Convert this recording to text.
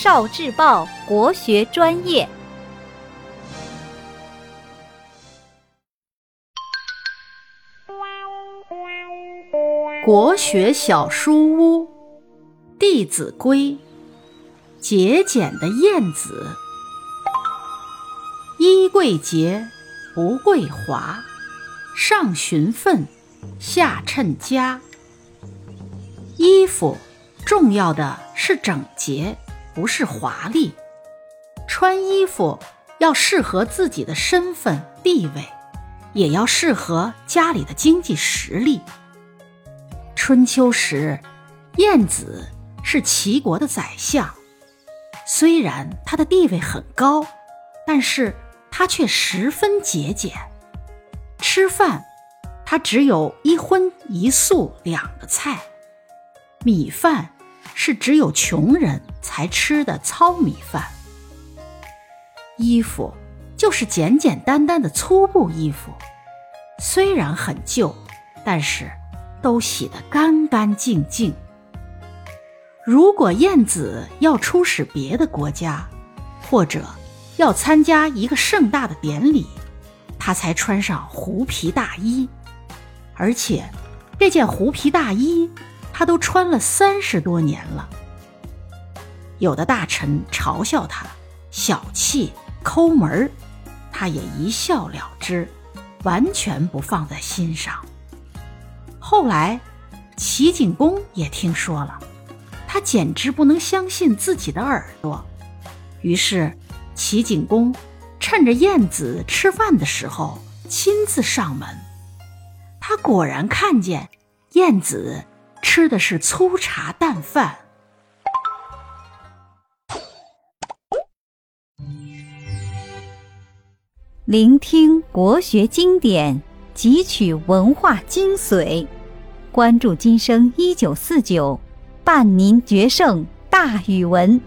少智报国学专业。国学小书屋，《弟子规》：节俭的晏子，衣贵洁，不贵华，上循分，下称家。衣服重要的是整洁，不是华丽。穿衣服要适合自己的身份地位，也要适合家里的经济实力。春秋时，晏子是齐国的宰相，虽然他的地位很高，但是他却十分节俭。吃饭，他只有一荤一素两个菜。米饭是只有穷人才吃的糙米饭，衣服就是简简单单的粗布衣服，虽然很旧，但是都洗得干干净净。如果晏子要出使别的国家，或者要参加一个盛大的典礼，他才穿上狐皮大衣，而且这件狐皮大衣。他都穿了三十多年了。有的大臣嘲笑他小气抠门，他也一笑了之，完全不放在心上。后来，齐景公也听说了，他简直不能相信自己的耳朵。于是，齐景公趁着晏子吃饭的时候亲自上门，他果然看见晏子。吃的是粗茶淡饭。聆听国学经典，汲取文化精髓，关注今生一九四九，伴您决胜大语文。